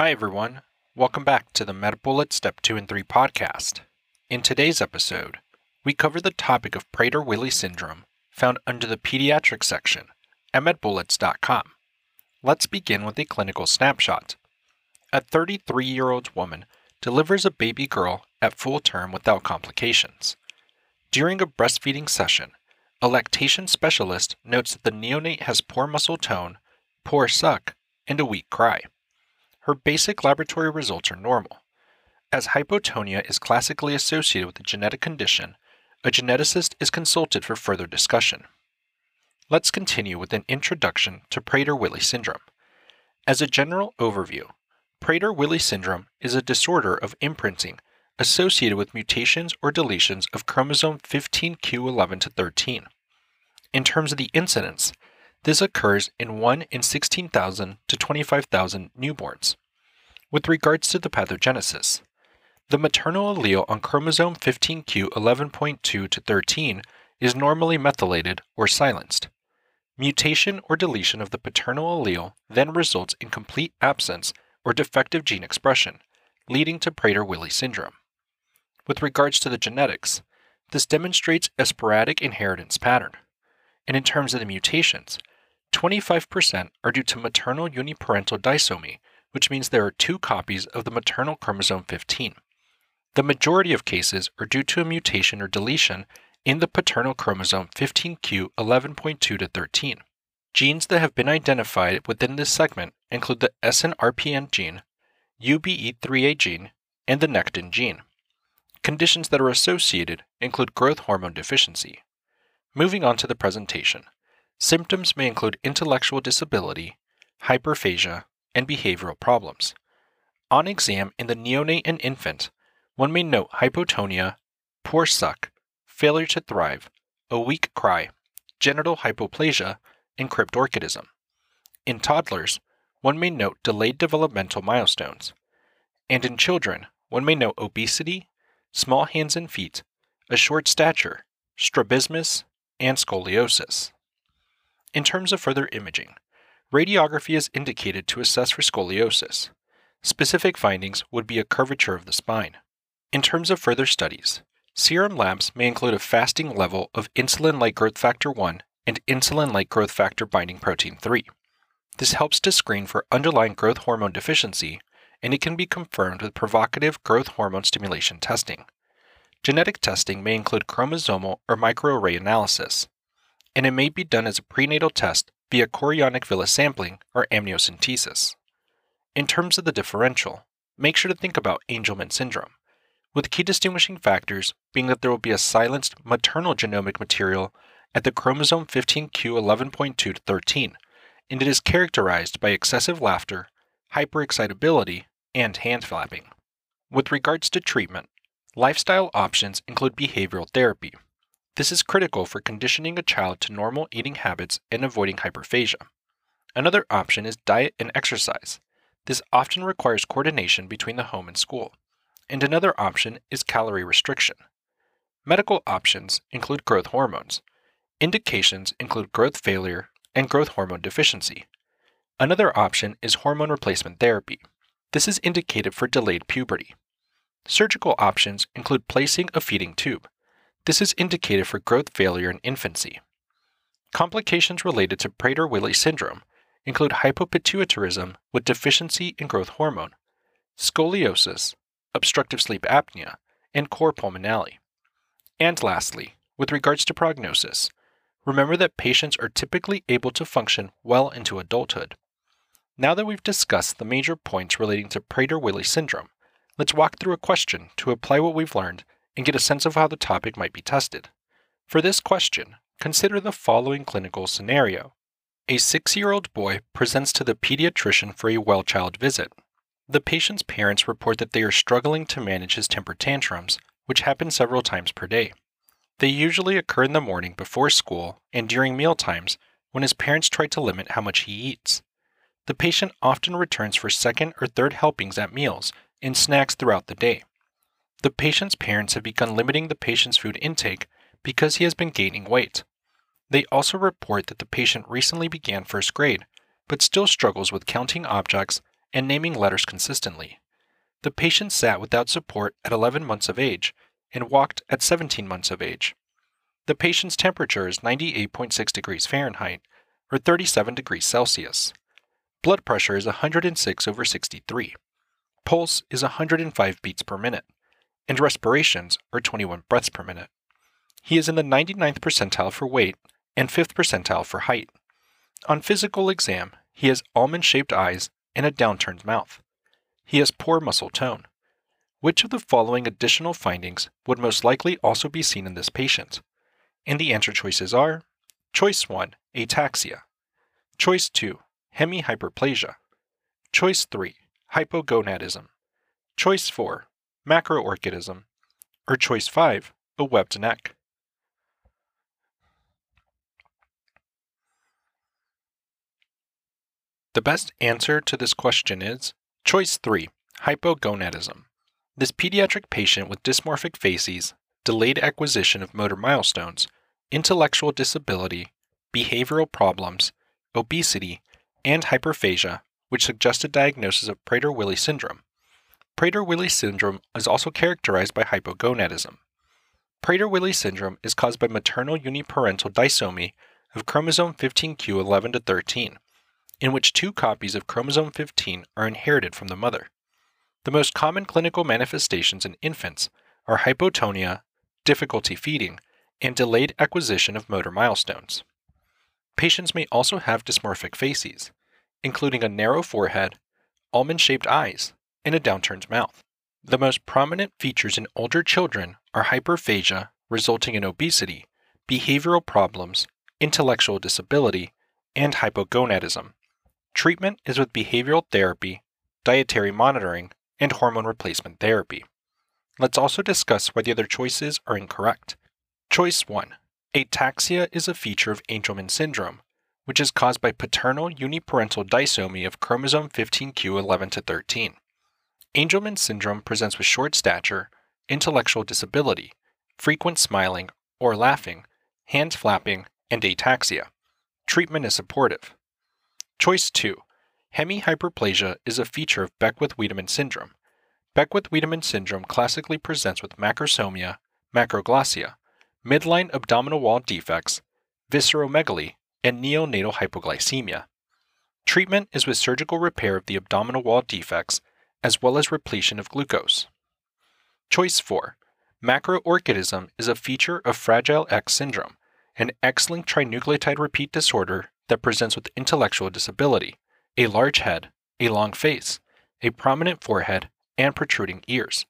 Hi, everyone. Welcome back to the MedBullets Step 2 and 3 podcast. In today's episode, we cover the topic of Prader Willi syndrome found under the pediatric section at medbullets.com. Let's begin with a clinical snapshot. A 33 year old woman delivers a baby girl at full term without complications. During a breastfeeding session, a lactation specialist notes that the neonate has poor muscle tone, poor suck, and a weak cry. Her basic laboratory results are normal. As hypotonia is classically associated with a genetic condition, a geneticist is consulted for further discussion. Let's continue with an introduction to Prader Willi syndrome. As a general overview, Prader Willi syndrome is a disorder of imprinting associated with mutations or deletions of chromosome 15q11 to 13. In terms of the incidence, this occurs in 1 in 16,000 to 25,000 newborns. With regards to the pathogenesis, the maternal allele on chromosome 15q 11.2 to 13 is normally methylated or silenced. Mutation or deletion of the paternal allele then results in complete absence or defective gene expression, leading to Prader Willi syndrome. With regards to the genetics, this demonstrates a sporadic inheritance pattern. And in terms of the mutations, 25% are due to maternal uniparental disomy, which means there are two copies of the maternal chromosome 15. The majority of cases are due to a mutation or deletion in the paternal chromosome 15q 11.2 to 13. Genes that have been identified within this segment include the SNRPN gene, UBE3A gene, and the Necdin gene. Conditions that are associated include growth hormone deficiency. Moving on to the presentation. Symptoms may include intellectual disability, hyperphagia, and behavioral problems. On exam in the neonate and infant, one may note hypotonia, poor suck, failure to thrive, a weak cry, genital hypoplasia, and cryptorchidism. In toddlers, one may note delayed developmental milestones. And in children, one may note obesity, small hands and feet, a short stature, strabismus, and scoliosis. In terms of further imaging, radiography is indicated to assess for scoliosis. Specific findings would be a curvature of the spine. In terms of further studies, serum labs may include a fasting level of insulin like growth factor 1 and insulin like growth factor binding protein 3. This helps to screen for underlying growth hormone deficiency, and it can be confirmed with provocative growth hormone stimulation testing. Genetic testing may include chromosomal or microarray analysis and it may be done as a prenatal test via chorionic villus sampling or amniocentesis. In terms of the differential, make sure to think about Angelman syndrome, with key distinguishing factors being that there will be a silenced maternal genomic material at the chromosome 15q 11.2 to 13, and it is characterized by excessive laughter, hyperexcitability, and hand flapping. With regards to treatment, lifestyle options include behavioral therapy, this is critical for conditioning a child to normal eating habits and avoiding hyperphagia. Another option is diet and exercise. This often requires coordination between the home and school. And another option is calorie restriction. Medical options include growth hormones. Indications include growth failure and growth hormone deficiency. Another option is hormone replacement therapy. This is indicated for delayed puberty. Surgical options include placing a feeding tube. This is indicated for growth failure in infancy. Complications related to Prader-Willi syndrome include hypopituitarism with deficiency in growth hormone, scoliosis, obstructive sleep apnea, and cor pulmonale. And lastly, with regards to prognosis, remember that patients are typically able to function well into adulthood. Now that we've discussed the major points relating to Prader-Willi syndrome, let's walk through a question to apply what we've learned and get a sense of how the topic might be tested. For this question, consider the following clinical scenario. A six year old boy presents to the pediatrician for a well child visit. The patient's parents report that they are struggling to manage his temper tantrums, which happen several times per day. They usually occur in the morning before school and during meal times when his parents try to limit how much he eats. The patient often returns for second or third helpings at meals and snacks throughout the day. The patient's parents have begun limiting the patient's food intake because he has been gaining weight. They also report that the patient recently began first grade, but still struggles with counting objects and naming letters consistently. The patient sat without support at 11 months of age and walked at 17 months of age. The patient's temperature is 98.6 degrees Fahrenheit or 37 degrees Celsius. Blood pressure is 106 over 63. Pulse is 105 beats per minute, and respirations are 21 breaths per minute. He is in the 99th percentile for weight and 5th percentile for height. On physical exam, he has almond shaped eyes and a downturned mouth. He has poor muscle tone. Which of the following additional findings would most likely also be seen in this patient? And the answer choices are Choice 1, ataxia. Choice 2, hemihyperplasia. Choice 3, hypogonadism. Choice 4, macroorchidism. Or choice 5, a webbed neck. The best answer to this question is choice 3, hypogonadism. This pediatric patient with dysmorphic facies, delayed acquisition of motor milestones, intellectual disability, behavioral problems, obesity, and hyperphagia, which suggested diagnosis of Prader-Willi syndrome. Prader-Willi syndrome is also characterized by hypogonadism. Prader-Willi syndrome is caused by maternal uniparental disomy of chromosome 15q11 to 13 in which two copies of chromosome 15 are inherited from the mother. The most common clinical manifestations in infants are hypotonia, difficulty feeding, and delayed acquisition of motor milestones. Patients may also have dysmorphic faces, including a narrow forehead, almond shaped eyes, and a downturned mouth. The most prominent features in older children are hyperphagia, resulting in obesity, behavioral problems, intellectual disability, and hypogonadism. Treatment is with behavioral therapy, dietary monitoring, and hormone replacement therapy. Let's also discuss why the other choices are incorrect. Choice 1 Ataxia is a feature of Angelman syndrome, which is caused by paternal uniparental disomy of chromosome 15q11 to 13. Angelman syndrome presents with short stature, intellectual disability, frequent smiling or laughing, hand flapping, and ataxia. Treatment is supportive. Choice 2. Hemihyperplasia is a feature of Beckwith-Wiedemann syndrome. Beckwith-Wiedemann syndrome classically presents with macrosomia, macroglossia, midline abdominal wall defects, visceromegaly, and neonatal hypoglycemia. Treatment is with surgical repair of the abdominal wall defects as well as repletion of glucose. Choice 4. Macroorchidism is a feature of Fragile X syndrome, an X-linked trinucleotide repeat disorder that presents with intellectual disability, a large head, a long face, a prominent forehead, and protruding ears.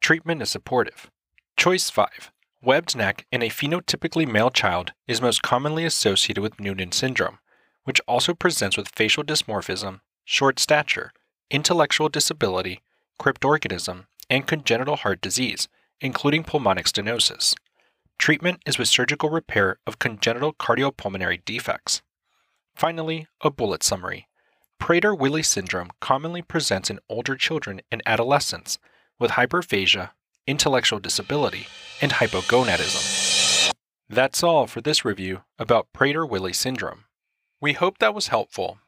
Treatment is supportive. Choice 5. Webbed neck in a phenotypically male child is most commonly associated with Noonan syndrome, which also presents with facial dysmorphism, short stature, intellectual disability, cryptorchidism, and congenital heart disease, including pulmonic stenosis. Treatment is with surgical repair of congenital cardiopulmonary defects. Finally, a bullet summary. Prader-Willi syndrome commonly presents in older children and adolescents with hyperphagia, intellectual disability, and hypogonadism. That's all for this review about Prader-Willi syndrome. We hope that was helpful.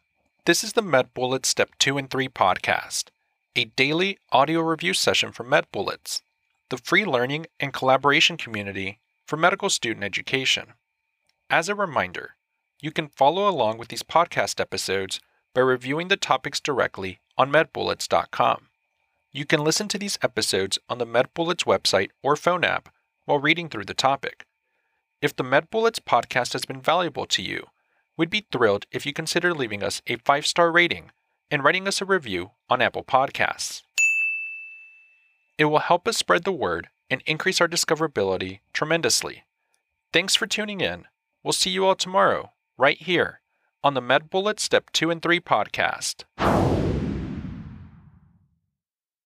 This is the MedBullets Step 2 and 3 podcast, a daily audio review session for MedBullets, the free learning and collaboration community for medical student education. As a reminder, you can follow along with these podcast episodes by reviewing the topics directly on medbullets.com. You can listen to these episodes on the MedBullets website or phone app while reading through the topic. If the MedBullets podcast has been valuable to you, we'd be thrilled if you consider leaving us a five star rating and writing us a review on Apple Podcasts. It will help us spread the word and increase our discoverability tremendously. Thanks for tuning in. We'll see you all tomorrow right here on the MedBullets Step 2 and 3 podcast.